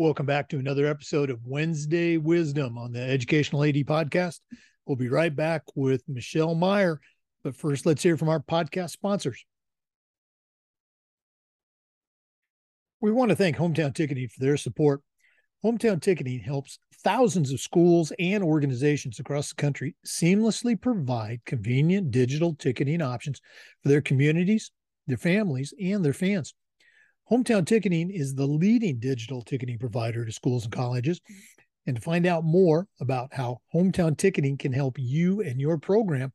Welcome back to another episode of Wednesday Wisdom on the Educational AD podcast. We'll be right back with Michelle Meyer. But first, let's hear from our podcast sponsors. We want to thank Hometown Ticketing for their support. Hometown Ticketing helps thousands of schools and organizations across the country seamlessly provide convenient digital ticketing options for their communities, their families, and their fans. Hometown Ticketing is the leading digital ticketing provider to schools and colleges. And to find out more about how Hometown Ticketing can help you and your program,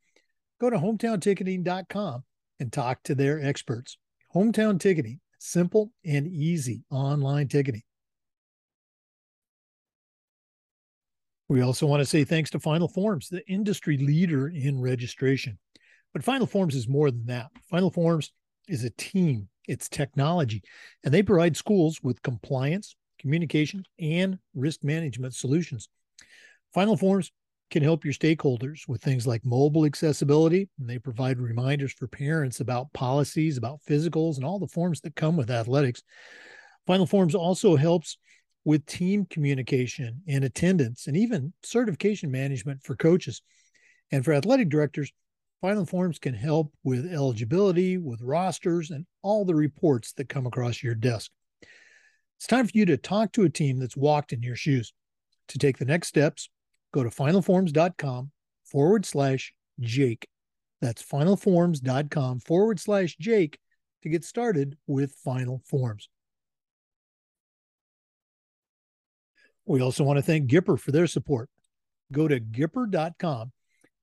go to hometownticketing.com and talk to their experts. Hometown Ticketing, simple and easy online ticketing. We also want to say thanks to Final Forms, the industry leader in registration. But Final Forms is more than that. Final Forms is a team it's technology, and they provide schools with compliance, communication, and risk management solutions. Final Forms can help your stakeholders with things like mobile accessibility, and they provide reminders for parents about policies, about physicals, and all the forms that come with athletics. Final Forms also helps with team communication and attendance, and even certification management for coaches. And for athletic directors, Final Forms can help with eligibility, with rosters, and all the reports that come across your desk. It's time for you to talk to a team that's walked in your shoes. To take the next steps, go to finalforms.com forward slash Jake. That's finalforms.com forward slash Jake to get started with Final Forms. We also want to thank Gipper for their support. Go to gipper.com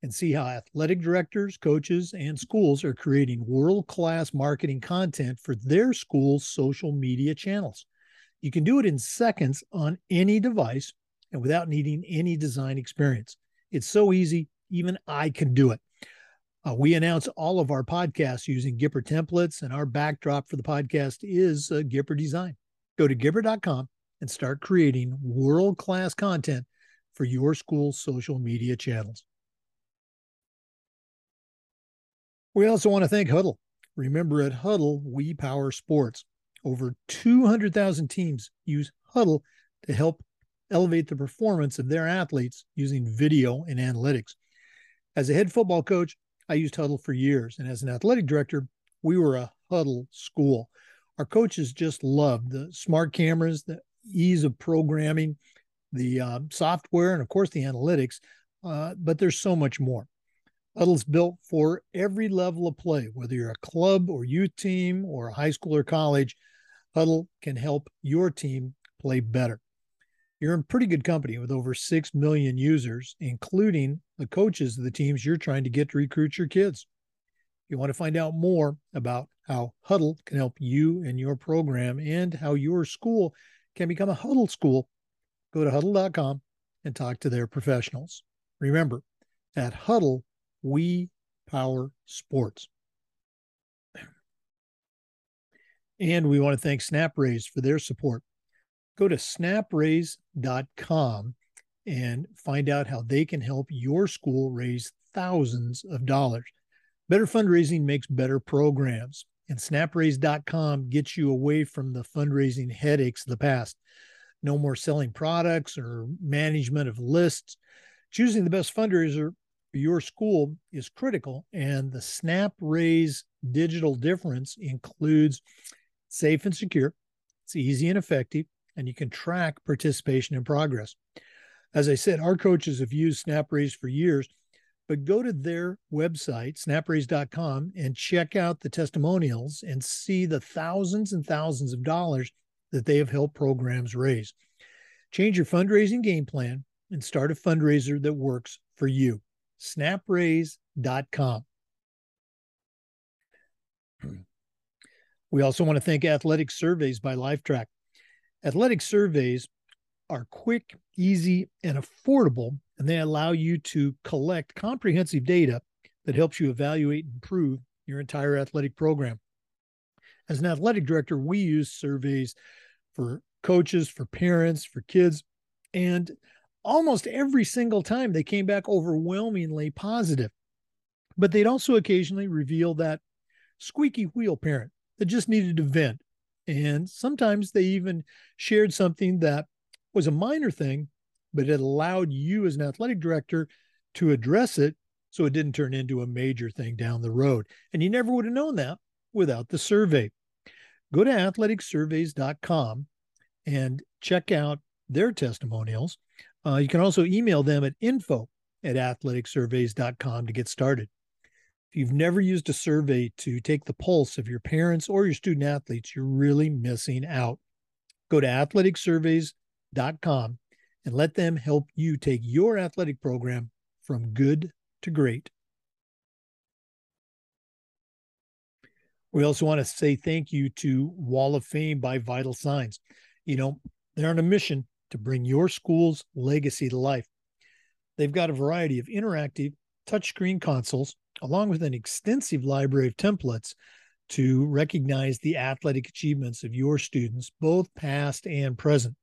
and see how athletic directors, coaches, and schools are creating world class marketing content for their school's social media channels. You can do it in seconds on any device and without needing any design experience. It's so easy, even I can do it. Uh, we announce all of our podcasts using Gipper templates, and our backdrop for the podcast is uh, Gipper Design. Go to Gipper.com and start creating world class content for your school's social media channels. We also want to thank Hudl. Remember, at Hudl, we power sports. Over 200,000 teams use Hudl to help elevate the performance of their athletes using video and analytics. As a head football coach, I used Hudl for years. And as an athletic director, we were a Hudl school. Our coaches just loved the smart cameras, the ease of programming, the uh, software, and of course the analytics. Uh, but there's so much more. Hudl's built for every level of play, whether you're a club or youth team or a high school or college. Hudl can help your team play better. You're in pretty good company with over 6 million users, including the coaches of the teams you're trying to get to recruit your kids. If you want to find out more about how Hudl can help you and your program and how your school can become a Hudl school, go to hudl.com and talk to their professionals. Remember, at Hudl, we power sports. And we want to thank SnapRaise for their support. Go to snapraise.com and find out how they can help your school raise thousands of dollars. Better fundraising makes better programs, and snapraise.com gets you away from the fundraising headaches of the past. No more selling products or management of lists. Choosing the best fundraiser your school is critical. And the Snap Raise digital difference includes safe and secure, it's easy and effective, and you can track participation and progress. As I said, our coaches have used SnapRaise for years, but go to their website, snapraise.com, and check out the testimonials and see the thousands and thousands of dollars that they have helped programs raise. Change your fundraising game plan and start a fundraiser that works for you snapraise.com. We also want to thank Athletic Surveys by Lifetrack. Athletic surveys are quick, easy, and affordable, and they allow you to collect comprehensive data that helps you evaluate and improve your entire athletic program. As an athletic director, we use surveys for coaches, for parents, for kids, and almost every single time they came back overwhelmingly positive. But they'd also occasionally reveal that squeaky wheel parent that just needed to vent And sometimes they even shared something that was a minor thing, but it allowed you as an athletic director to address it so it didn't turn into a major thing down the road. And you never would have known that without the survey. Go to athleticsurveys.com and check out their testimonials. Uh, you can also email them at info at athleticsurveys.com to get started. If you've never used a survey to take the pulse of your parents or your student athletes, you're really missing out. Go to athleticsurveys.com and let them help you take your athletic program from good to great. We also want to say thank you to Wall of Fame by Vital Signs. You know, they're on a mission to bring your school's legacy to life. They've got a variety of interactive touchscreen consoles, along with an extensive library of templates to recognize the athletic achievements of your students, both past and present.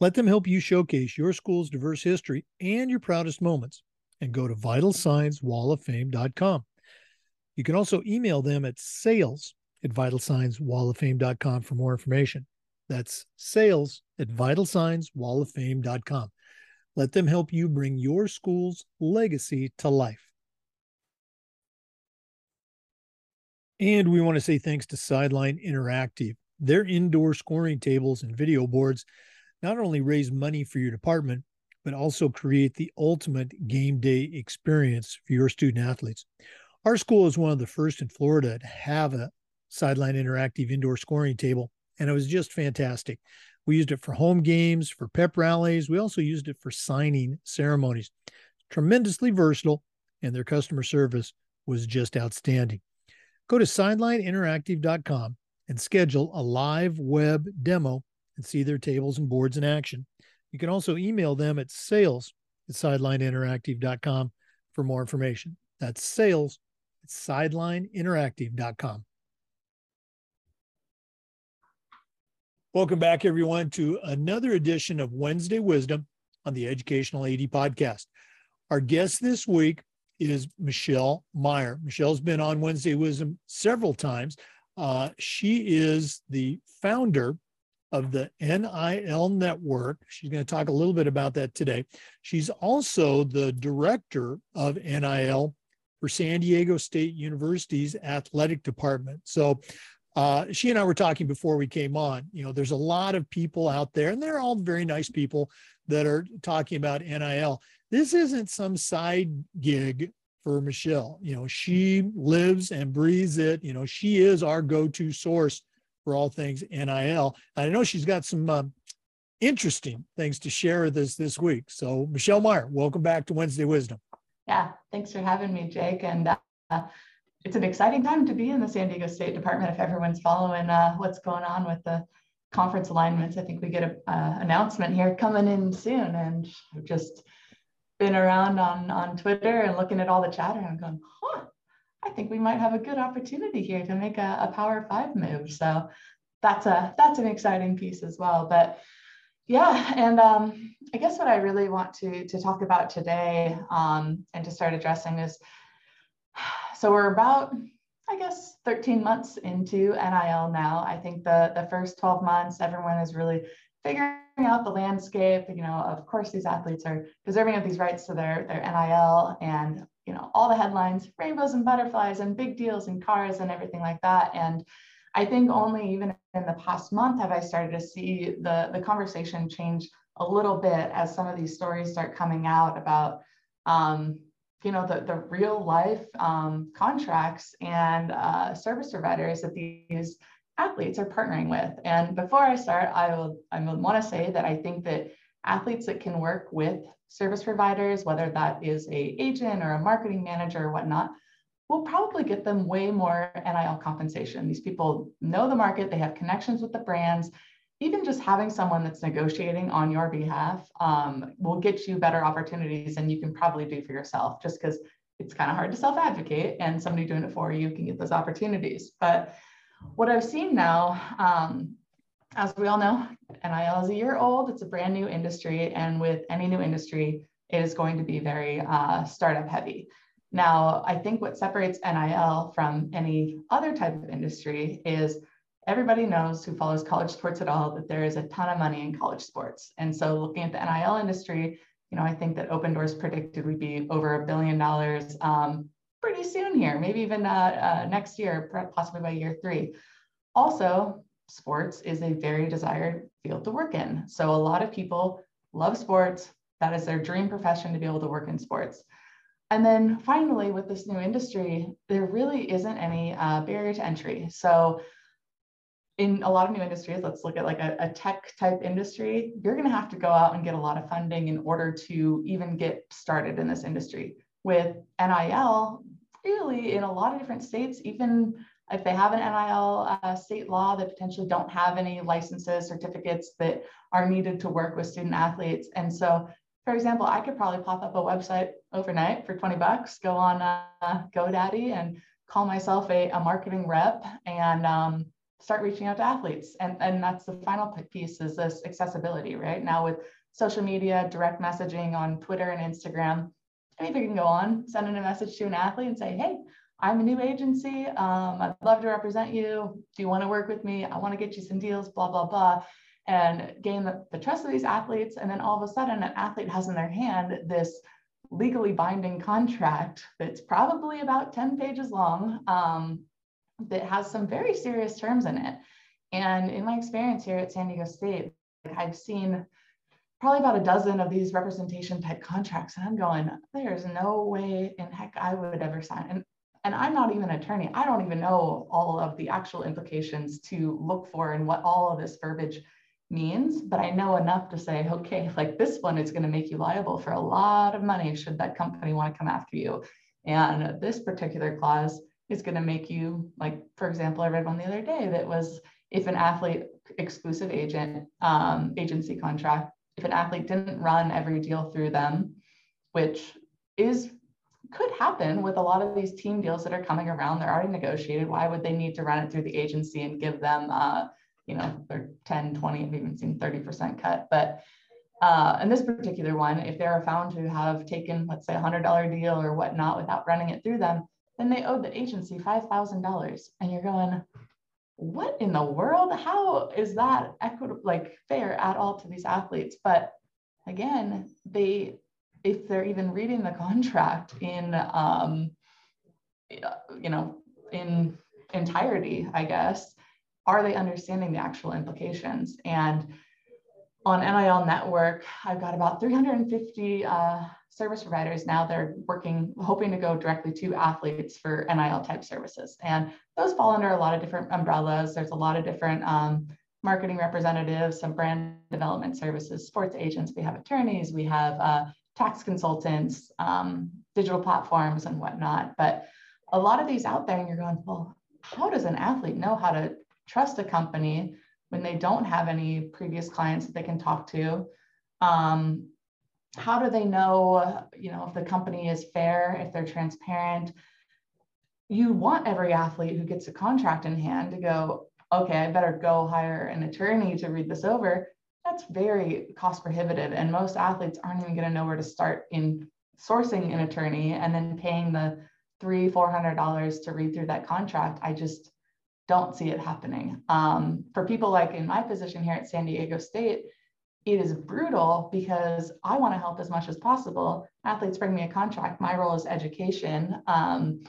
Let them help you showcase your school's diverse history and your proudest moments and go to vitalsignswalloffame.com. You can also email them at sales at vitalsignswalloffame.com for more information. That's sales at vitalsignswalloffame.com. Let them help you bring your school's legacy to life. And we want to say thanks to Sideline Interactive. Their indoor scoring tables and video boards not only raise money for your department, but also create the ultimate game day experience for your student athletes. Our school is one of the first in Florida to have a sideline interactive indoor scoring table, and it was just fantastic. We used it for home games, for pep rallies. We also used it for signing ceremonies. Tremendously versatile, and their customer service was just outstanding. Go to sidelineinteractive.com and schedule a live web demo and see their tables and boards in action. You can also email them at sales at sidelineinteractive.com for more information. That's sales at sidelineinteractive.com. Welcome back, everyone, to another edition of Wednesday Wisdom on the Educational AD Podcast. Our guest this week is Michelle Meyer. Michelle's been on Wednesday Wisdom several times. Uh, she is the founder of the NIL network. She's going to talk a little bit about that today. She's also the director of NIL for San Diego State University's athletic department. So uh, she and I were talking before we came on. You know, there's a lot of people out there, and they're all very nice people that are talking about NIL. This isn't some side gig for Michelle. You know, she lives and breathes it. You know, she is our go to source for all things NIL. I know she's got some uh, interesting things to share with us this week. So, Michelle Meyer, welcome back to Wednesday Wisdom. Yeah, thanks for having me, Jake. And uh, it's an exciting time to be in the San Diego State Department if everyone's following uh, what's going on with the conference alignments. I think we get an uh, announcement here coming in soon, and I've just been around on on Twitter and looking at all the chatter. I'm going, huh, I think we might have a good opportunity here to make a, a Power Five move. So that's a that's an exciting piece as well. But yeah, and um, I guess what I really want to to talk about today um, and to start addressing is so we're about I guess 13 months into NIL now. I think the the first 12 months everyone is really figuring out the landscape. You know, of course, these athletes are deserving of these rights to their their NIL, and you know all the headlines rainbows and butterflies and big deals and cars and everything like that and i think only even in the past month have i started to see the the conversation change a little bit as some of these stories start coming out about um, you know the, the real life um, contracts and uh, service providers that these athletes are partnering with and before i start i will i want to say that i think that athletes that can work with service providers, whether that is a agent or a marketing manager or whatnot, will probably get them way more NIL compensation. These people know the market, they have connections with the brands. Even just having someone that's negotiating on your behalf um, will get you better opportunities than you can probably do for yourself, just because it's kind of hard to self advocate and somebody doing it for you can get those opportunities. But what I've seen now, um, as we all know, NIL is a year old. It's a brand new industry. And with any new industry, it is going to be very uh, startup heavy. Now, I think what separates NIL from any other type of industry is everybody knows who follows college sports at all that there is a ton of money in college sports. And so looking at the NIL industry, you know, I think that Opendorse predicted we'd be over a billion dollars um, pretty soon here, maybe even uh, uh, next year, possibly by year three. Also, sports is a very desired field to work in. So a lot of people love sports. That is their dream profession to be able to work in sports. And then finally, with this new industry, there really isn't any uh, barrier to entry. So in a lot of new industries, let's look at like a, a tech type industry, you're going to have to go out and get a lot of funding in order to even get started in this industry. With NIL, really in a lot of different states, even if they have an NIL uh, state law that potentially don't have any licenses, certificates that are needed to work with student athletes. And so, for example, I could probably pop up a website overnight for 20 bucks, go on uh, GoDaddy and call myself a, a marketing rep and um, start reaching out to athletes. And, and that's the final piece is this accessibility, right? Now with social media, direct messaging on Twitter and Instagram, anybody can go on, send in a message to an athlete and say, hey, I'm a new agency. Um, I'd love to represent you. Do you want to work with me? I want to get you some deals, blah, blah, blah. And gain the, the trust of these athletes. And then all of a sudden, an athlete has in their hand this legally binding contract that's probably about 10 pages long um, that has some very serious terms in it. And in my experience here at San Diego State, I've seen probably about a dozen of these representation type contracts. And I'm going, there's no way in heck I would ever sign. And, and I'm not even an attorney. I don't even know all of the actual implications to look for and what all of this verbiage means, but I know enough to say, okay, like this one is going to make you liable for a lot of money should that company want to come after you. And this particular clause is going to make you, like, for example, I read one the other day that was if an athlete exclusive agent um, agency contract if an athlete didn't run every deal through them, which is could happen with a lot of these team deals that are coming around. They're already negotiated. Why would they need to run it through the agency and give them, uh, you know, their 10, 20, I've even seen 30% cut. But uh, in this particular one, if they are found to have taken, let's say, a $100 deal or whatnot without running it through them, then they owed the agency $5,000. And you're going, what in the world? How is that equitable, like fair at all to these athletes? But again, they, if they're even reading the contract in, um, you know, in entirety, I guess, are they understanding the actual implications? And on NIL Network, I've got about 350 uh, service providers now they're working hoping to go directly to athletes for nil type services. And those fall under a lot of different umbrellas. There's a lot of different um, marketing representatives some brand development services sports agents. We have attorneys we have uh, tax consultants um, digital platforms and whatnot. But a lot of these out there and you're going well how does an athlete know how to trust a company when they don't have any previous clients that they can talk to? Um, how do they know, you know, if the company is fair, if they're transparent? You want every athlete who gets a contract in hand to go, okay, I better go hire an attorney to read this over. That's very cost prohibitive. And most athletes aren't even going to know where to start in sourcing an attorney and then paying the three, four hundred dollars to read through that contract. I just don't see it happening. Um, for people like in my position here at San Diego State, it is brutal because I want to help as much as possible. Athletes bring me a contract. My role is education. Um,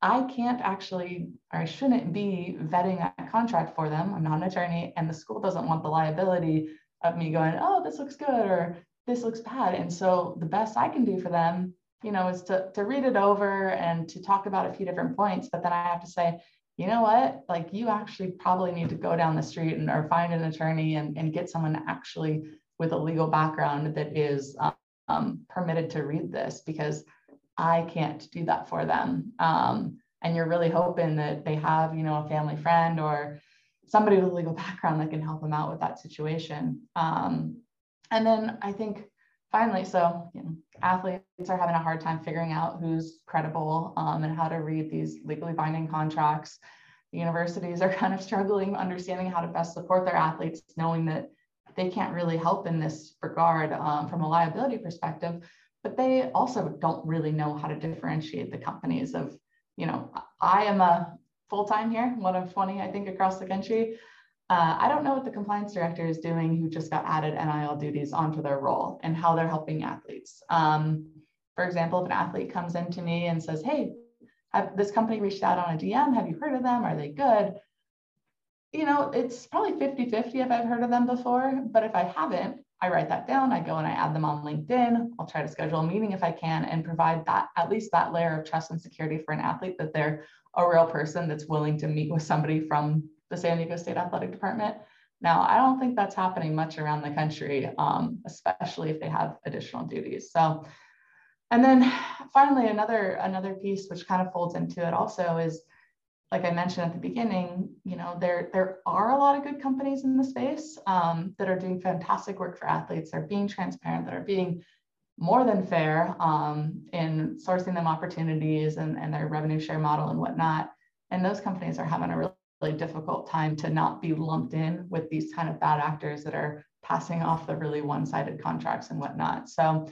I can't actually, or I shouldn't be vetting a contract for them. I'm not an attorney, and the school doesn't want the liability of me going, oh, this looks good or this looks bad. And so the best I can do for them, you know, is to, to read it over and to talk about a few different points. But then I have to say, you know what, like you actually probably need to go down the street and or find an attorney and, and get someone actually with a legal background that is um, permitted to read this because I can't do that for them. Um, and you're really hoping that they have, you know, a family friend or somebody with a legal background that can help them out with that situation. Um, and then I think finally, so you know, athletes are having a hard time figuring out who's credible um, and how to read these legally binding contracts. The universities are kind of struggling understanding how to best support their athletes, knowing that they can't really help in this regard um, from a liability perspective, but they also don't really know how to differentiate the companies of, you know, I am a full time here, one of 20, I think, across the country. Uh, I don't know what the compliance director is doing who just got added NIL duties onto their role and how they're helping athletes. Um, for example, if an athlete comes in to me and says, Hey, have, this company reached out on a DM. Have you heard of them? Are they good? You know, it's probably 50 50 if I've heard of them before. But if I haven't, I write that down. I go and I add them on LinkedIn. I'll try to schedule a meeting if I can and provide that at least that layer of trust and security for an athlete that they're a real person that's willing to meet with somebody from the San Diego State Athletic Department. Now, I don't think that's happening much around the country, um, especially if they have additional duties. So, and then finally, another another piece which kind of folds into it also is like I mentioned at the beginning, you know, there, there are a lot of good companies in the space um, that are doing fantastic work for athletes. They're being transparent, that are being more than fair um, in sourcing them opportunities and, and their revenue share model and whatnot. And those companies are having a really, really difficult time to not be lumped in with these kind of bad actors that are passing off the really one-sided contracts and whatnot. So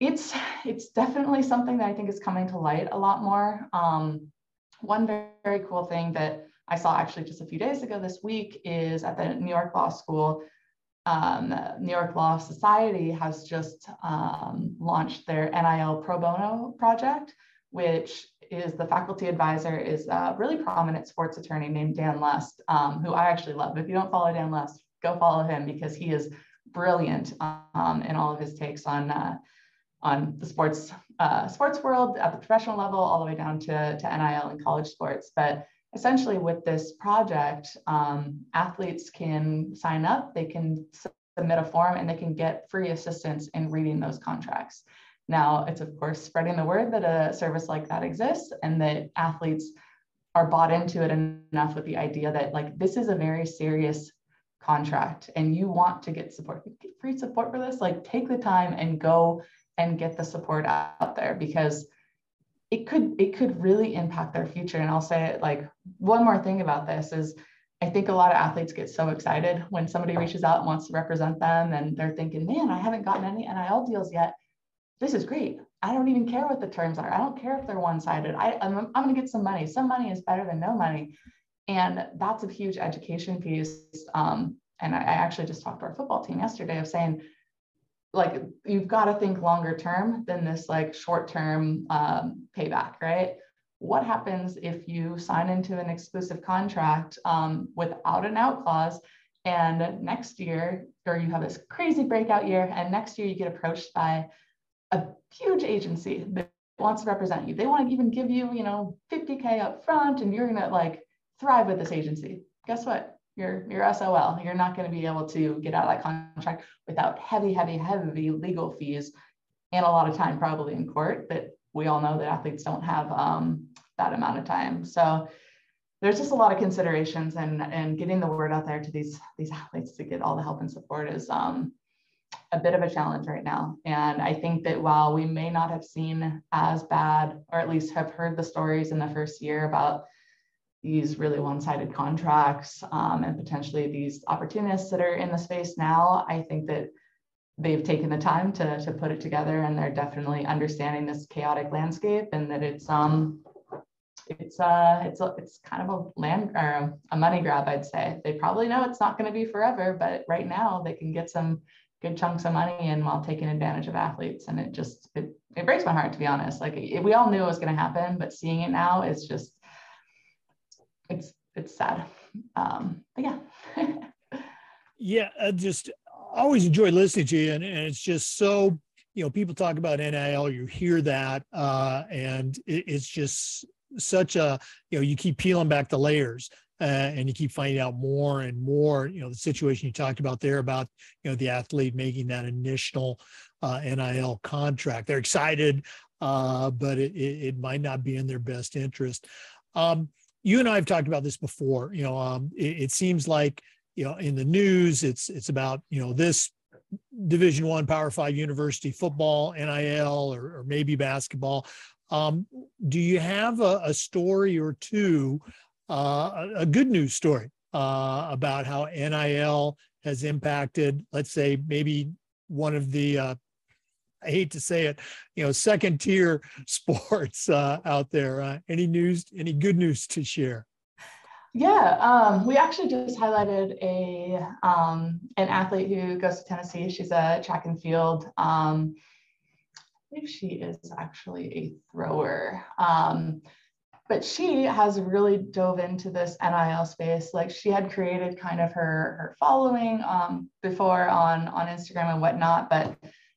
it's it's definitely something that I think is coming to light a lot more. Um, one very, very cool thing that I saw actually just a few days ago this week is at the New York Law School. Um, New York Law Society has just um, launched their NIL pro bono project, which is the faculty advisor is a really prominent sports attorney named Dan Lust, um, who I actually love. If you don't follow Dan Lust, go follow him because he is brilliant um, in all of his takes on uh, on the sports uh, sports world at the professional level, all the way down to, to NIL and college sports. But essentially, with this project, um, athletes can sign up, they can submit a form, and they can get free assistance in reading those contracts. Now, it's of course spreading the word that a service like that exists and that athletes are bought into it enough with the idea that like this is a very serious contract and you want to get support. Get free support for this. Like take the time and go and get the support out there because it could it could really impact their future. And i'll say it like one more thing about this is i think a lot of athletes get so excited when somebody reaches out and wants to represent them and they're thinking man i haven't gotten any nil deals yet this is great. I don't even care what the terms are. I don't care if they're one-sided. I, i'm, I'm going to get some money. Some money is better than no money. And that's a huge education piece. Um, and I, I actually just talked to our football team yesterday of saying like you've got to think longer term than this like short term um, payback, right? What happens if you sign into an exclusive contract um, without an out clause, and next year, or you have this crazy breakout year, and next year you get approached by a huge agency that wants to represent you. They want to even give you, you know, 50k up front, and you're gonna like thrive with this agency. Guess what? you're you're SOL. You're not going to be able to get out of that contract without heavy, heavy, heavy legal fees and a lot of time probably in court that we all know that athletes don't have um, that amount of time. So there's just a lot of considerations and and getting the word out there to these these athletes to get all the help and support is um, a bit of a challenge right now. And I think that while we may not have seen as bad, or at least have heard the stories in the first year about these really one-sided contracts um, and potentially these opportunists that are in the space now, I think that they've taken the time to, to put it together and they're definitely understanding this chaotic landscape and that it's um it's uh it's a, it's kind of a land or a money grab I'd say they probably know it's not going to be forever but right now they can get some good chunks of money in while taking advantage of athletes and it just it, it breaks my heart to be honest like it, we all knew it was going to happen but seeing it now is just it's it's sad. Um, but yeah. yeah, I just always enjoy listening to you, and, and it's just so you know people talk about NIL, you hear that, uh, and it, it's just such a you know you keep peeling back the layers. Uh, and you keep finding out more and more you know the situation you talked about there about you know the athlete making that initial uh, nil contract they're excited uh, but it, it, it, might not be in their best interest um, you and I have talked about this before. You know, um, it, it, seems like you know in the news, it's it's about you know this Division One Power Five university football, NIL, or, or maybe basketball. Um, do you have a, a story or two, uh, a, good news story uh, about how NIL has impacted, let's say, maybe one of the uh, I hate to say it, you know, second tier sports uh, out there. Uh, any news, any good news to share? Yeah, um, we actually just highlighted a um, an athlete who goes to Tennessee. She's a track and field. Um, I believe she is actually a thrower. Um, but she has really dove into this NIL space. Like she had created kind of her her following um, before on on Instagram and whatnot, but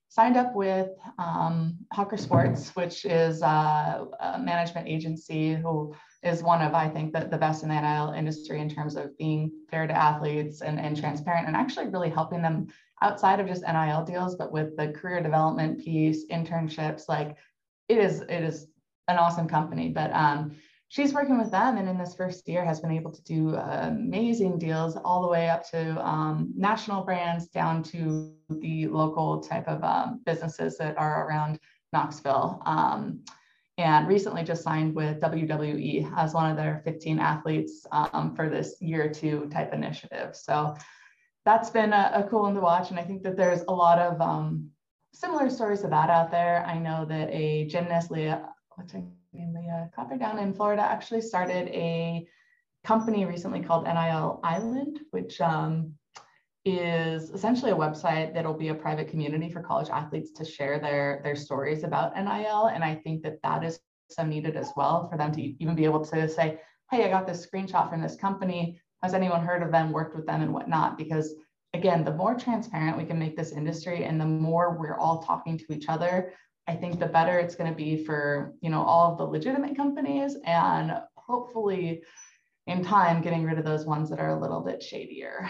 signed up with um, Hawker Sports, which is a management agency who is one of, I think, the, the best in the NIL industry in terms of being fair to athletes and, and transparent and actually really helping them outside of just NIL deals, but with the career development piece, internships, like it is, it is an awesome company. But um, she's working with them and in this first year has been able to do amazing deals all the way up to um, national brands down to the local type of um, businesses that are around Knoxville. Um, and recently just signed with WWE as one of their 15 athletes um, for this year two type initiative. So that's been a, a, cool one to watch. And I think that there's a lot of um, similar stories to that out there. I know that a gymnast, Leah, what's her name, Leah Clapper down in Florida, actually started a company recently called NIL Island, which um, is essentially a website that'll be a private community for college athletes to share their their stories about NIL. And I think that that is so needed as well for them to even be able to say, hey, I got this screenshot from this company. Has anyone heard of them, worked with them and whatnot? Because again, the more transparent we can make this industry and the more we're all talking to each other, I think the better it's going to be for, you know, all of the legitimate companies and hopefully in time getting rid of those ones that are a little bit shadier.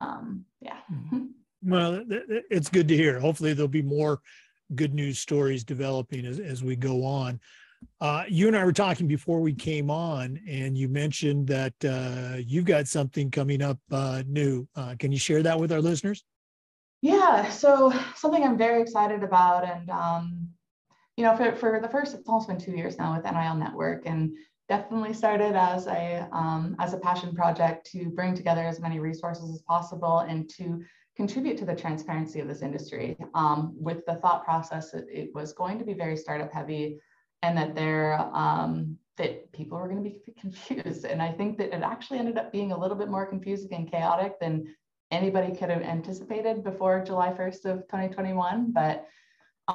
Um, yeah. Mm-hmm. Well, it's good to hear. Hopefully there'll be more good news stories developing as, as we go on. Uh, you and I were talking before we came on, and you mentioned that uh, you've got something coming up uh, new. Uh, can you share that with our listeners? Yeah, so something I'm very excited about, and um, you know, for, for the first, it's almost been two years now with NIL Network, and definitely started as a um, as a passion project to bring together as many resources as possible and to contribute to the transparency of this industry. Um, with the thought process that it was going to be very startup heavy and that there um, that people were going to be confused. And i think that it actually ended up being a little bit more confusing and chaotic than anybody could have anticipated before july 1st of 2021 but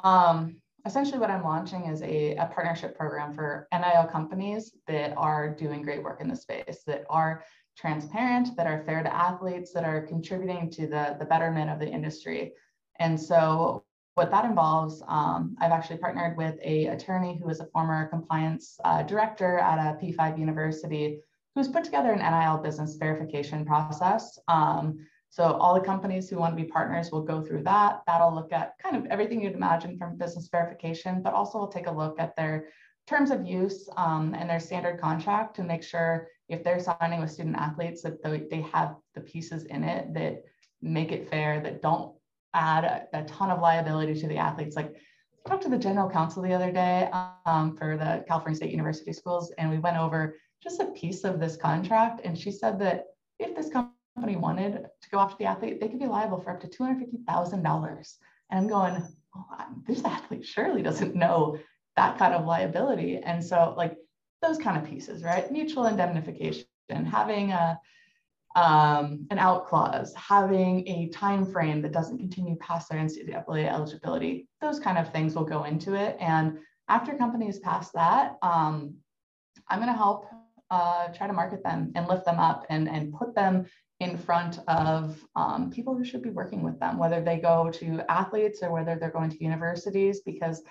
um, essentially what I'm launching is a, a, partnership program for NIL companies that are doing great work in the space, that are transparent, that are fair to athletes, that are contributing to the, the betterment of the industry. And so what that involves, um, I've actually partnered with a attorney who is a former compliance uh, director at a P5 university who's put together an NIL business verification process. Um, so all the companies who want to be partners will go through that. That'll look at kind of everything you'd imagine from business verification, but also we'll take a look at their terms of use um, and their standard contract to make sure if they're signing with student athletes that they have the pieces in it that make it fair, that don't add a, a ton of liability to the athletes. Like I talked to the general counsel the other day um, for the California State University schools, and we went over just a piece of this contract. And she said that if this company company wanted to go after the athlete, they could be liable for up to $250,000. And I'm going, this athlete surely doesn't know that kind of liability. And so, like those kind of pieces, right? Mutual indemnification, having a um, an out clause, having a time frame that doesn't continue past their NCAA eligibility, those kind of things will go into it. And after companies pass that, um, I'm going to help uh, try to market them and lift them up and, and put them in front of um, people who should be working with them, whether they go to athletes or whether they're going to universities, because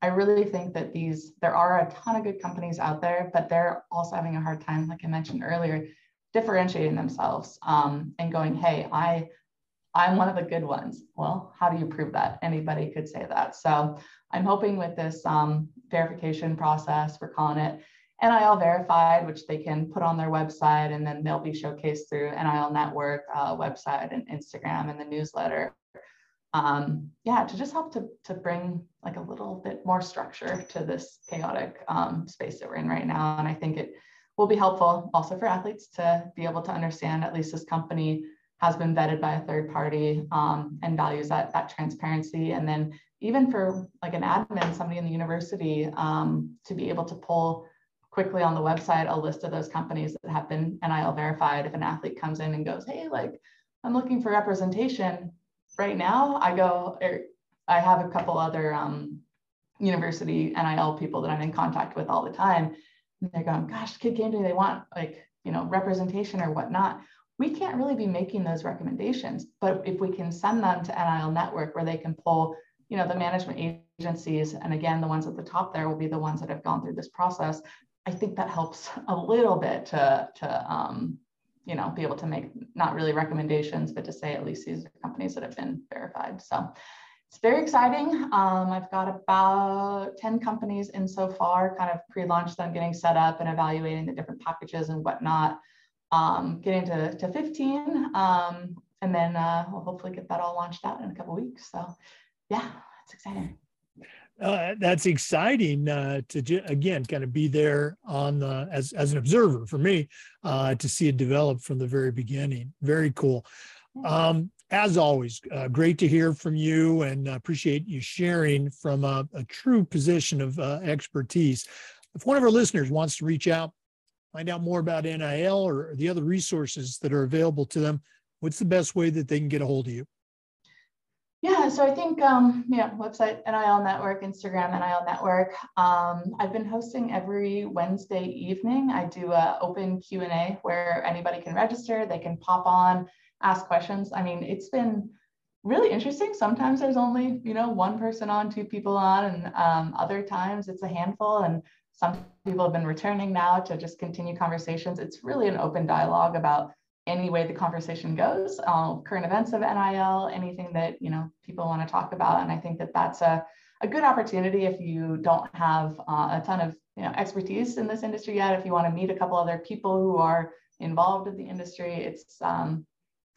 I really think that these, there are a ton of good companies out there, but they're also having a hard time, like I mentioned earlier, differentiating themselves um, and going, hey, I, I'm one of the good ones. Well, how do you prove that? Anybody could say that. So I'm hoping with this um, verification process, we're calling it NIL verified, which they can put on their website, and then they'll be showcased through NIL Network uh, website and Instagram and the newsletter. Um, yeah, to just help to, to bring like a little bit more structure to this chaotic um, space that we're in right now. And I think it will be helpful also for athletes to be able to understand at least this company has been vetted by a third party um, and values that, that transparency. And then even for like an admin, somebody in the university, um, to be able to pull quickly on the website a list of those companies that have been NIL verified. If an athlete comes in and goes, hey, like I'm looking for representation right now, I go, er, I have a couple other um, university NIL people that I'm in contact with all the time. And they're going, gosh, Kid Game Day, they want like, you know, representation or whatnot. We can't really be making those recommendations, but if we can send them to NIL Network where they can pull, you know, the management agencies, and again, the ones at the top there will be the ones that have gone through this process. I think that helps a little bit to, to um, you know, be able to make not really recommendations, but to say at least these are companies that have been verified. So it's very exciting. Um, I've got about 10 companies in so far, kind of pre-launch them, getting set up and evaluating the different packages and whatnot. Um, getting to, to 15, um, and then uh, we'll hopefully get that all launched out in a couple weeks. So yeah, it's exciting. Uh, that's exciting uh, to again kind of be there on the as as an observer for me uh, to see it develop from the very beginning. Very cool. Um, as always, uh, great to hear from you and appreciate you sharing from a, a true position of uh, expertise. If one of our listeners wants to reach out, find out more about NIL or the other resources that are available to them, what's the best way that they can get a hold of you? Yeah, so I think um, yeah, website NIL Network, Instagram NIL Network. Um, I've been hosting every Wednesday evening. I do a open Q and A where anybody can register. They can pop on ask questions. I mean, it's been really interesting. Sometimes there's only, you know, one person on, two people on, and um, other times it's a handful. And some people have been returning now to just continue conversations. It's really an open dialogue about any way the conversation goes, uh, current events of NIL, anything that, you know, people want to talk about. And I think that that's a, a good opportunity if you don't have uh, a ton of, you know, expertise in this industry yet. If you want to meet a couple other people who are involved in the industry, it's um,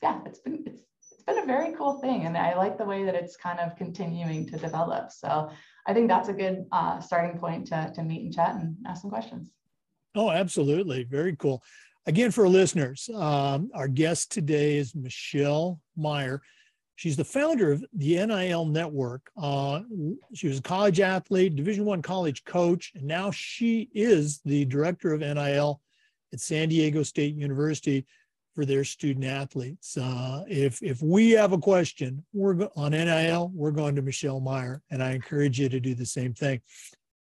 yeah, it's been it's it's been a very cool thing, and I like the way that it's kind of continuing to develop. So I think that's a good uh, starting point to to meet and chat and ask some questions. Oh, absolutely, very cool. Again, for listeners, um, our guest today is Michelle Meyer. She's the founder of the NIL Network. Uh, she was a college athlete, Division One college coach, and now she is the director of NIL at San Diego State University for their student athletes. Uh, if if we have a question, we're on NIL, we're going to Michelle Meyer, and I encourage you to do the same thing.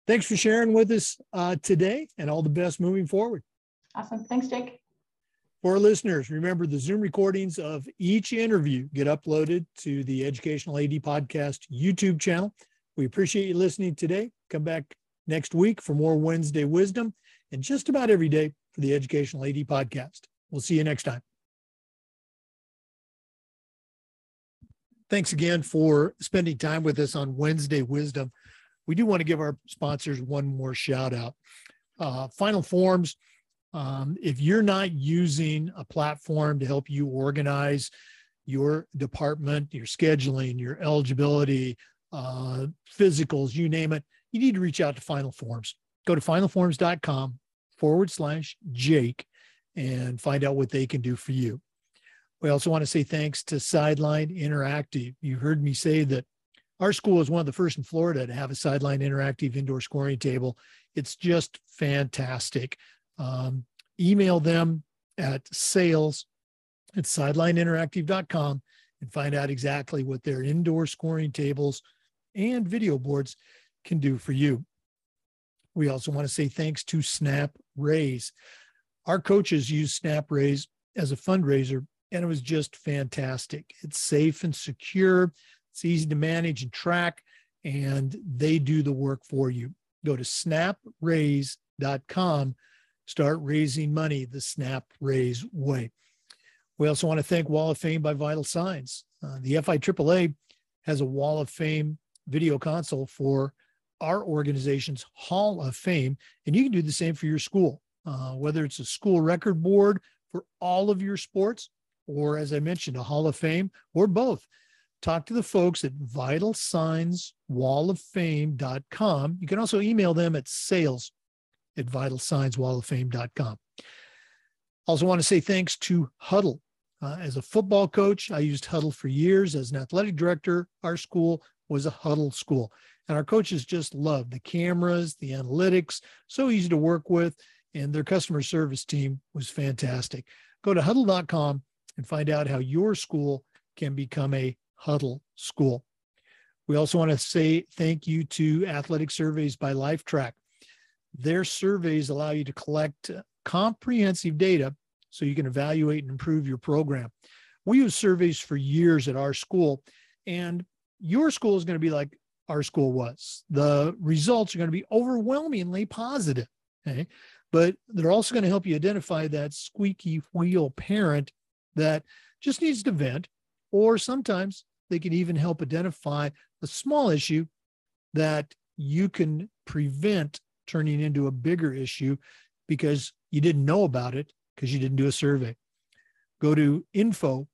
Thanks for sharing with us uh, today, and all the best moving forward. Awesome. Thanks, Jake. For our listeners, remember the Zoom recordings of each interview get uploaded to the Educational AD Podcast YouTube channel. We appreciate you listening today. Come back next week for more Wednesday wisdom and just about every day for the Educational AD Podcast. We'll see you next time. Thanks again for spending time with us on Wednesday Wisdom. We do want to give our sponsors one more shout out. Uh, Final Forms, um, if you're not using a platform to help you organize your department, your scheduling, your eligibility, uh, physicals, you name it, you need to reach out to Final Forms. Go to finalforms.com forward slash Jake and find out what they can do for you. We also want to say thanks to Sideline Interactive. You heard me say that our school is one of the first in Florida to have a Sideline Interactive indoor scoring table. It's just fantastic. Um, email them at sales at sidelineinteractive.com and find out exactly what their indoor scoring tables and video boards can do for you. We also want to say thanks to Snap Raise our coaches use Snap Raise as a fundraiser, and it was just fantastic. It's safe and secure, it's easy to manage and track, and they do the work for you. Go to snapraise.com, start raising money the Snap Raise way. We also want to thank Wall of Fame by Vital Signs. Uh, the FIAAA has a Wall of Fame video console for our organization's Hall of Fame, and you can do the same for your school uh, whether it's a school record board for all of your sports, or as I mentioned, a Hall of Fame, or both. Talk to the folks at vital signs wall of vitalsignswalloffame.com. You can also email them at sales at vitalsignswalloffame.com. Also, want to say thanks to Hudl. Uh, as a football coach, I used Hudl for years. As an athletic director, our school was a Hudl school. And our coaches just loved the cameras, the analytics, so easy to work with. And their customer service team was fantastic. Go to hudl.com and find out how your school can become a Hudl school. We also want to say thank you to Athletic Surveys by Lifetrack. Their surveys allow you to collect comprehensive data so you can evaluate and improve your program. We use surveys for years at our school, and your school is going to be like our school was. The results are going to be overwhelmingly positive. Okay. But they're also going to help you identify that squeaky wheel parent that just needs to vent, or sometimes they can even help identify a small issue that you can prevent turning into a bigger issue because you didn't know about it because you didn't do a survey. Go to info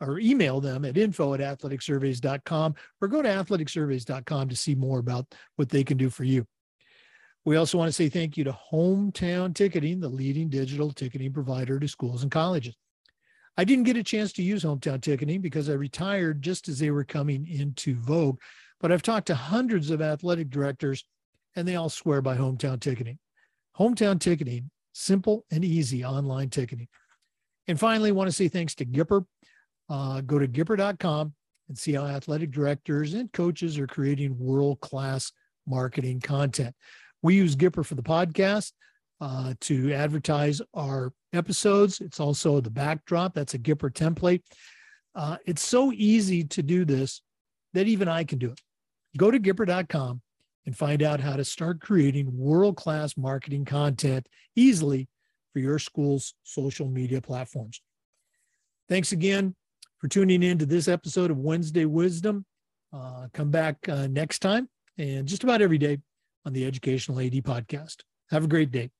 or email them at info at athleticsurveys.com or go to athleticsurveys.com to see more about what they can do for you. We also want to say thank you to Hometown Ticketing, the leading digital ticketing provider to schools and colleges. I didn't get a chance to use Hometown Ticketing because I retired just as they were coming into vogue, but I've talked to hundreds of athletic directors and they all swear by Hometown Ticketing. Hometown Ticketing, simple and easy online ticketing. And finally, want to say thanks to Gipper. Uh, go to Gipper.com and see how athletic directors and coaches are creating world class marketing content. We use Gipper for the podcast uh, to advertise our episodes. It's also the backdrop. That's a Gipper template. Uh, it's so easy to do this that even I can do it. Go to Gipper.com and find out how to start creating world class marketing content easily for your school's social media platforms. Thanks again for tuning in to this episode of Wednesday Wisdom. Uh, come back uh, next time and just about every day on the Educational AD podcast. Have a great day.